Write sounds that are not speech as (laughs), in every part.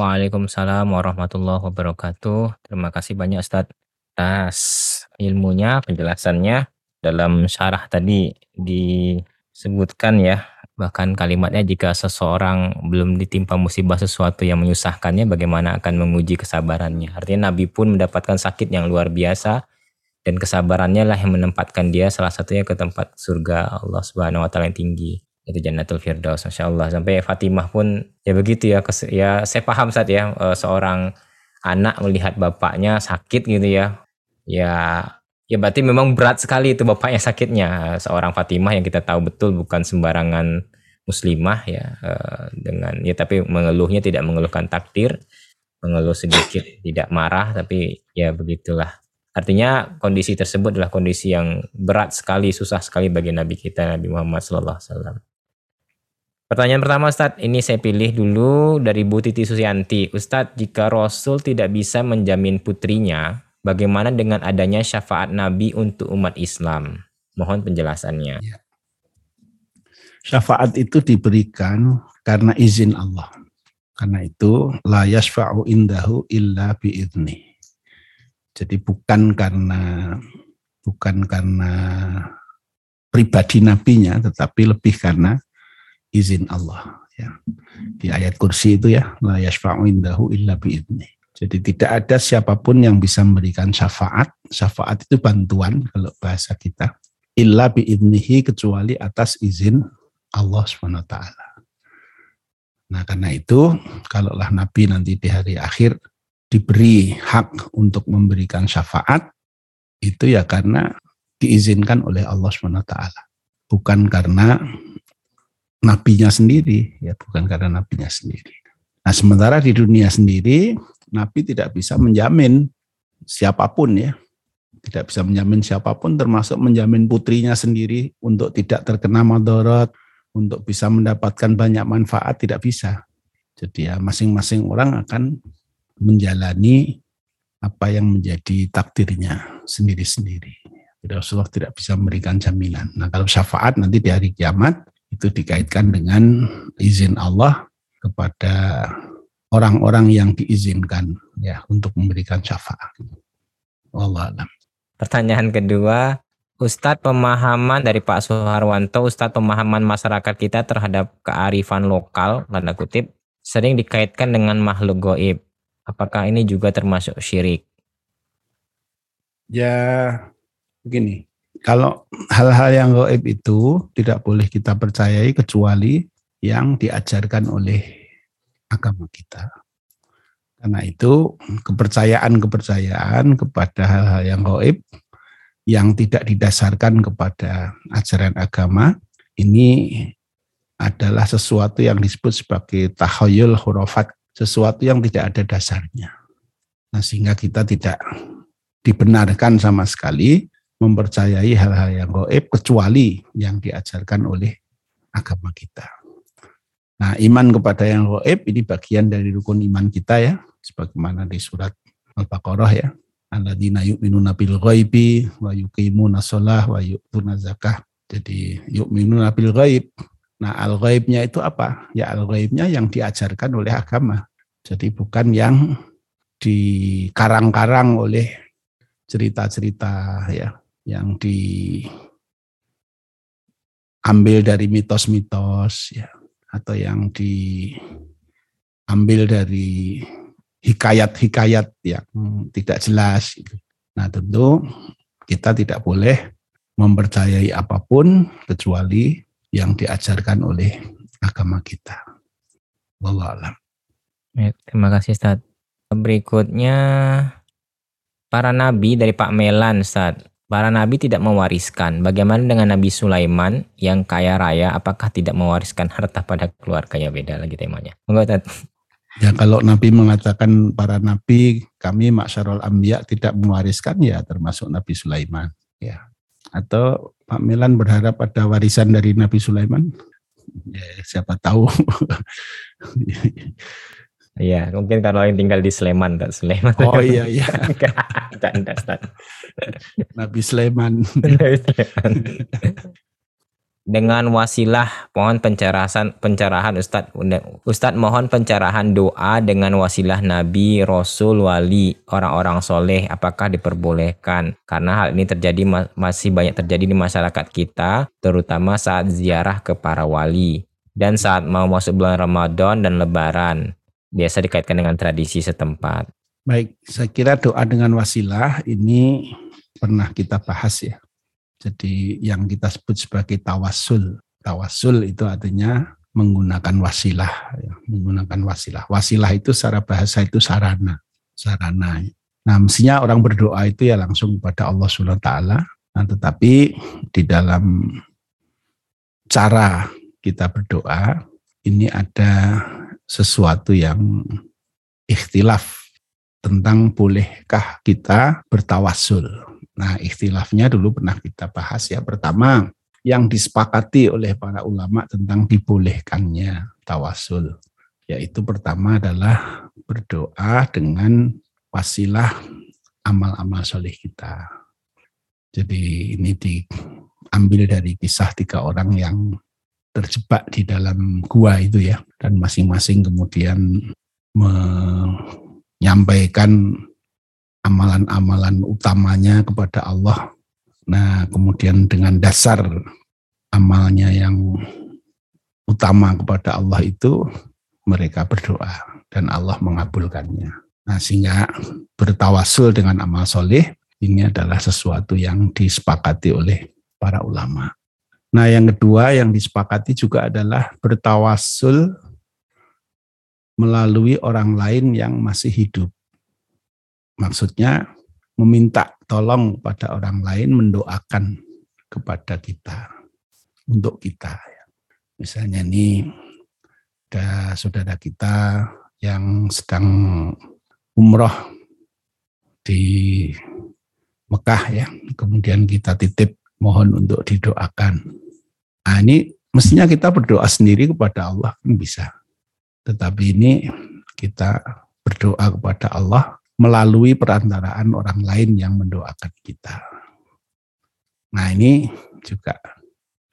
Waalaikumsalam warahmatullahi wabarakatuh. Terima kasih banyak Ustadz atas ilmunya, penjelasannya. Dalam syarah tadi disebutkan ya, bahkan kalimatnya jika seseorang belum ditimpa musibah sesuatu yang menyusahkannya, bagaimana akan menguji kesabarannya. Artinya Nabi pun mendapatkan sakit yang luar biasa, dan kesabarannya lah yang menempatkan dia salah satunya ke tempat surga Allah Subhanahu wa taala yang tinggi itu Jannatul Firdaus Masya Allah. Sampai Fatimah pun ya begitu ya ya saya paham saat ya eh, seorang anak melihat bapaknya sakit gitu ya. Ya ya berarti memang berat sekali itu bapaknya sakitnya. Seorang Fatimah yang kita tahu betul bukan sembarangan muslimah ya eh, dengan ya tapi mengeluhnya tidak mengeluhkan takdir mengeluh sedikit (coughs) tidak marah tapi ya begitulah. Artinya kondisi tersebut adalah kondisi yang berat sekali, susah sekali bagi Nabi kita Nabi Muhammad SAW. Pertanyaan pertama Ustadz, ini saya pilih dulu dari Bu Titi Susianti. Ustadz, jika Rasul tidak bisa menjamin putrinya, bagaimana dengan adanya syafaat Nabi untuk umat Islam? Mohon penjelasannya. Ya. Syafaat itu diberikan karena izin Allah. Karena itu, la yashfa'u indahu illa bi'idni. Jadi bukan karena bukan karena pribadi nabinya, tetapi lebih karena izin Allah. Ya. Di ayat kursi itu ya, la yashfa'u indahu illa bi'idni. Jadi tidak ada siapa pun yang bisa memberikan syafaat. Syafaat itu bantuan kalau bahasa kita. Illa bi'idnihi kecuali atas izin Allah SWT. Nah karena itu, kalaulah Nabi nanti di hari akhir diberi hak untuk memberikan syafaat, itu ya karena diizinkan oleh Allah SWT. Bukan karena nabinya sendiri, ya bukan karena nabinya sendiri. Nah, sementara di dunia sendiri, nabi tidak bisa menjamin siapa pun ya. Tidak bisa menjamin siapa pun termasuk menjamin putrinya sendiri untuk tidak terkena madorot, untuk bisa mendapatkan banyak manfaat tidak bisa. Jadi ya masing-masing orang akan menjalani apa yang menjadi takdirnya sendiri-sendiri. Rasulullah tidak bisa memberikan jaminan. Nah kalau syafaat nanti di hari kiamat itu dikaitkan dengan izin Allah kepada orang-orang yang diizinkan ya untuk memberikan syafaat. Allah alam. Pertanyaan kedua, Ustadz pemahaman dari Pak Soeharwanto, Ustadz pemahaman masyarakat kita terhadap kearifan lokal, tanda kutip, sering dikaitkan dengan makhluk goib. Apakah ini juga termasuk syirik? Ya, begini kalau hal-hal yang gaib itu tidak boleh kita percayai kecuali yang diajarkan oleh agama kita. Karena itu kepercayaan-kepercayaan kepada hal-hal yang gaib yang tidak didasarkan kepada ajaran agama ini adalah sesuatu yang disebut sebagai tahayul hurufat, sesuatu yang tidak ada dasarnya. Nah, sehingga kita tidak dibenarkan sama sekali mempercayai hal-hal yang goib kecuali yang diajarkan oleh agama kita. Nah, iman kepada yang goib ini bagian dari rukun iman kita ya, sebagaimana di surat Al-Baqarah ya. Alladzina yu'minuna bil ghaibi wa yuqimuna shalah wa yu'tuna zakah. Jadi yu'minuna bil ghaib. Nah, al-ghaibnya itu apa? Ya al-ghaibnya yang diajarkan oleh agama. Jadi bukan yang dikarang-karang oleh cerita-cerita ya yang diambil dari mitos-mitos ya atau yang diambil dari hikayat-hikayat yang tidak jelas gitu. Nah, tentu kita tidak boleh mempercayai apa pun kecuali yang diajarkan oleh agama kita. Wallahu Ya, terima kasih Ustaz. Berikutnya para nabi dari Pak Melan Ustaz. Para nabi tidak mewariskan. Bagaimana dengan Nabi Sulaiman yang kaya raya, apakah tidak mewariskan harta pada keluarganya? Beda lagi temanya. Enggak, Ya kalau Nabi mengatakan para nabi kami masyarul ambiya tidak mewariskan ya termasuk Nabi Sulaiman ya. Atau Pak Milan berharap ada warisan dari Nabi Sulaiman? Ya, siapa tahu. (laughs) Iya, mungkin kalau yang tinggal di Sleman, Kak. Sleman. Oh iya (laughs) iya. Nabi Sleman. dengan wasilah mohon pencerahan pencerahan Ustadz Ustadz mohon pencerahan doa dengan wasilah Nabi Rasul Wali orang-orang soleh. Apakah diperbolehkan? Karena hal ini terjadi masih banyak terjadi di masyarakat kita terutama saat ziarah ke para wali. Dan saat mau masuk bulan Ramadan dan Lebaran biasa dikaitkan dengan tradisi setempat baik saya kira doa dengan wasilah ini pernah kita bahas ya jadi yang kita sebut sebagai tawasul. Tawasul itu artinya menggunakan wasilah, ya, menggunakan wasilah. Wasilah itu secara bahasa itu sarana, sarana. Nah, mestinya orang berdoa itu ya langsung pada Allah Subhanahu taala. Nah, tetapi di dalam cara kita berdoa ini ada sesuatu yang ikhtilaf tentang bolehkah kita bertawasul. Nah, ikhtilafnya dulu pernah kita bahas ya. Pertama, yang disepakati oleh para ulama tentang dibolehkannya tawasul. Yaitu pertama adalah berdoa dengan wasilah amal-amal soleh kita. Jadi ini diambil dari kisah tiga orang yang terjebak di dalam gua itu ya. Dan masing-masing kemudian menyampaikan amalan-amalan utamanya kepada Allah. Nah, kemudian dengan dasar amalnya yang utama kepada Allah itu mereka berdoa dan Allah mengabulkannya. Nah, sehingga bertawasul dengan amal soleh ini adalah sesuatu yang disepakati oleh para ulama. Nah, yang kedua yang disepakati juga adalah bertawasul melalui orang lain yang masih hidup. Maksudnya meminta tolong pada orang lain mendoakan kepada kita untuk kita. Misalnya ini ada saudara kita yang sedang umroh di Mekah ya, kemudian kita titip mohon untuk didoakan. Nah ini mestinya kita berdoa sendiri kepada Allah kan bisa. Tetapi ini kita berdoa kepada Allah melalui perantaraan orang lain yang mendoakan kita. Nah ini juga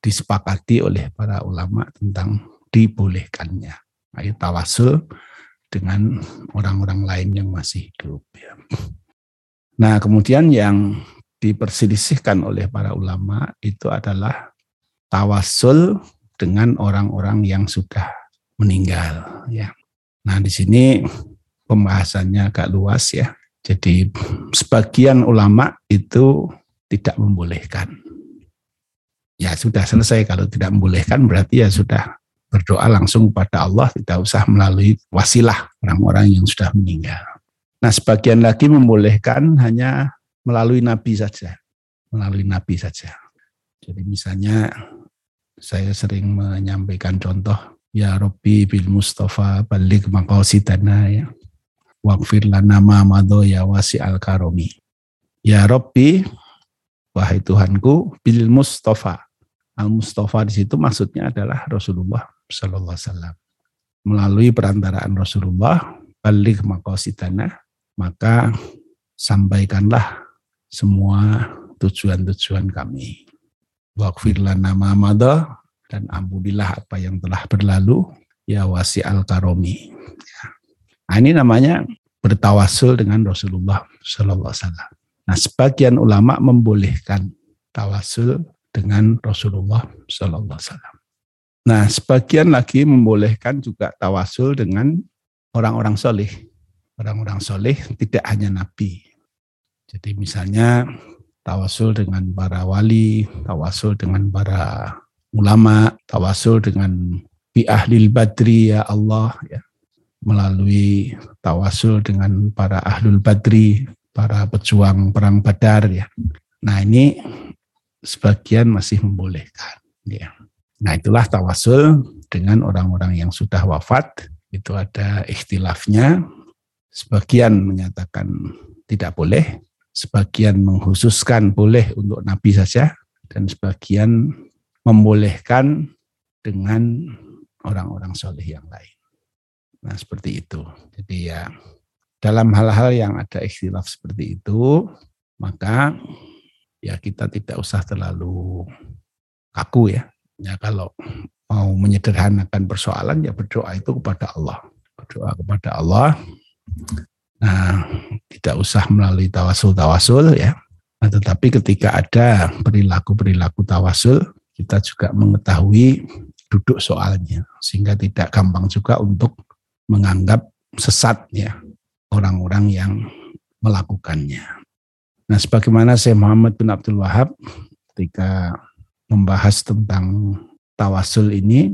disepakati oleh para ulama tentang dibolehkannya. Ayo tawasul dengan orang-orang lain yang masih hidup. Ya. Nah kemudian yang diperselisihkan oleh para ulama itu adalah tawasul dengan orang-orang yang sudah meninggal. Ya. Nah di sini pembahasannya agak luas ya. Jadi sebagian ulama itu tidak membolehkan. Ya sudah selesai kalau tidak membolehkan berarti ya sudah berdoa langsung pada Allah tidak usah melalui wasilah orang-orang yang sudah meninggal. Nah sebagian lagi membolehkan hanya melalui nabi saja, melalui nabi saja. Jadi misalnya saya sering menyampaikan contoh ya Robbi bil Mustafa balik maqasidana ya Waqfir lana ma madho ya wasi al karomi. Ya Robbi, wahai Tuhanku, bil Mustafa. Al Mustafa di situ maksudnya adalah Rasulullah Sallallahu Alaihi Wasallam. Melalui perantaraan Rasulullah, balik makosidana, maka sampaikanlah semua tujuan-tujuan kami. Waqfir lana ma madho, dan ampunilah apa yang telah berlalu, ya wasi al karomi. Nah, ini namanya bertawasul dengan Rasulullah Sallallahu Alaihi Wasallam. Nah, sebagian ulama membolehkan tawasul dengan Rasulullah Sallallahu Alaihi Wasallam. Nah, sebagian lagi membolehkan juga tawasul dengan orang-orang soleh. Orang-orang soleh tidak hanya nabi. Jadi misalnya tawasul dengan para wali, tawasul dengan para ulama, tawasul dengan bi ahlil badri ya Allah ya melalui tawasul dengan para ahlul badri, para pejuang perang badar ya. Nah ini sebagian masih membolehkan. Ya. Nah itulah tawasul dengan orang-orang yang sudah wafat. Itu ada ikhtilafnya. Sebagian menyatakan tidak boleh, sebagian menghususkan boleh untuk Nabi saja, dan sebagian membolehkan dengan orang-orang soleh yang lain. Nah, seperti itu. Jadi ya dalam hal-hal yang ada ikhtilaf seperti itu, maka ya kita tidak usah terlalu kaku ya Ya kalau mau menyederhanakan persoalan ya berdoa itu kepada Allah. Berdoa kepada Allah. Nah, tidak usah melalui tawasul-tawasul ya. Nah, tetapi ketika ada perilaku-perilaku tawasul, kita juga mengetahui duduk soalnya sehingga tidak gampang juga untuk menganggap sesat ya orang-orang yang melakukannya. Nah, sebagaimana saya Muhammad bin Abdul Wahab ketika membahas tentang tawasul ini,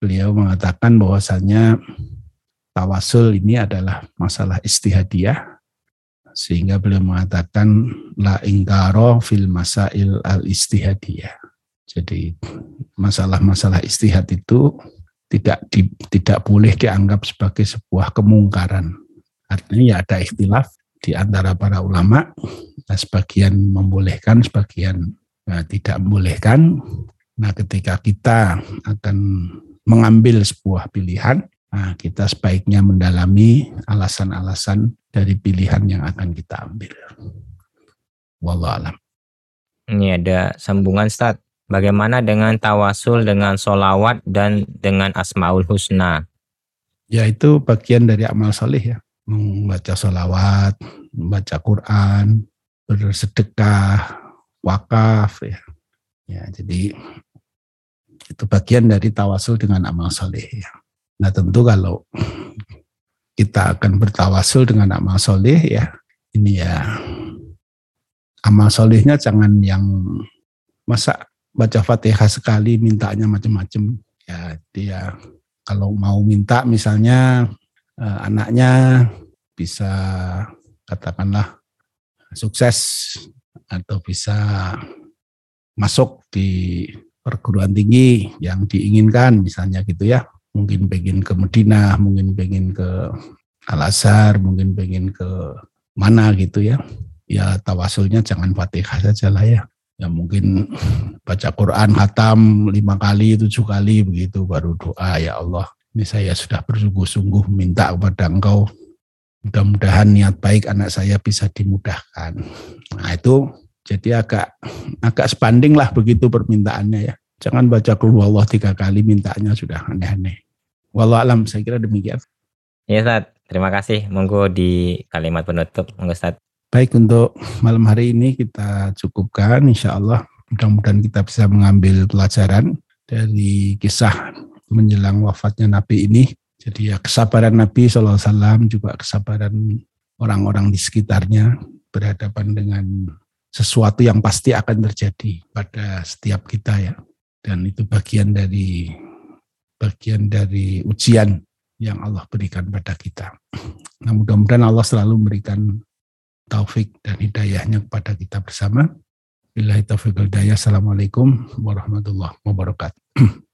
beliau mengatakan bahwasanya tawasul ini adalah masalah istihadiyah sehingga beliau mengatakan la ingkaro fil masail al istihadiyah. Jadi masalah-masalah istihad itu tidak di, tidak boleh dianggap sebagai sebuah kemungkaran. Artinya ya ada ikhtilaf di antara para ulama, nah, sebagian membolehkan, sebagian nah, tidak membolehkan. Nah, ketika kita akan mengambil sebuah pilihan, nah, kita sebaiknya mendalami alasan-alasan dari pilihan yang akan kita ambil. Wallahualam. Ini ada sambungan Ustaz. Bagaimana dengan tawasul dengan solawat dan dengan asmaul husna? Ya itu bagian dari amal soleh ya. Membaca solawat, membaca Quran, bersedekah, wakaf ya. Ya, jadi itu bagian dari tawasul dengan amal soleh ya. Nah tentu kalau kita akan bertawasul dengan amal soleh ya, ini ya amal solehnya jangan yang masa baca fatihah sekali mintanya macam-macam. Ya dia kalau mau minta misalnya eh, anaknya bisa katakanlah sukses atau bisa masuk di perguruan tinggi yang diinginkan misalnya gitu ya mungkin pengen ke Medina mungkin pengen ke Al Azhar mungkin pengen ke mana gitu ya. Ya tawasulnya jangan fatihah saja lah ya. Ya mungkin baca Quran hatam lima kali tujuh kali begitu baru doa ya Allah. Ini saya sudah bersungguh-sungguh minta kepada engkau. Mudah-mudahan niat baik anak saya bisa dimudahkan. Nah itu jadi agak agak sebanding lah begitu permintaannya ya jangan baca keluar Allah tiga kali mintanya sudah aneh-aneh. Walau alam saya kira demikian. Ya Ustaz. Terima kasih. Monggo di kalimat penutup. Monggo Ustaz. Baik untuk malam hari ini kita cukupkan. Insya Allah mudah-mudahan kita bisa mengambil pelajaran dari kisah menjelang wafatnya Nabi ini. Jadi ya kesabaran Nabi SAW juga kesabaran orang-orang di sekitarnya berhadapan dengan sesuatu yang pasti akan terjadi pada setiap kita ya. Dan itu bagian dari bagian dari ujian yang Allah berikan pada kita. Nah mudah-mudahan Allah selalu memberikan taufik dan hidayahnya kepada kita bersama. Bila taufik hidayah. Assalamualaikum warahmatullahi wabarakatuh. (clears throat)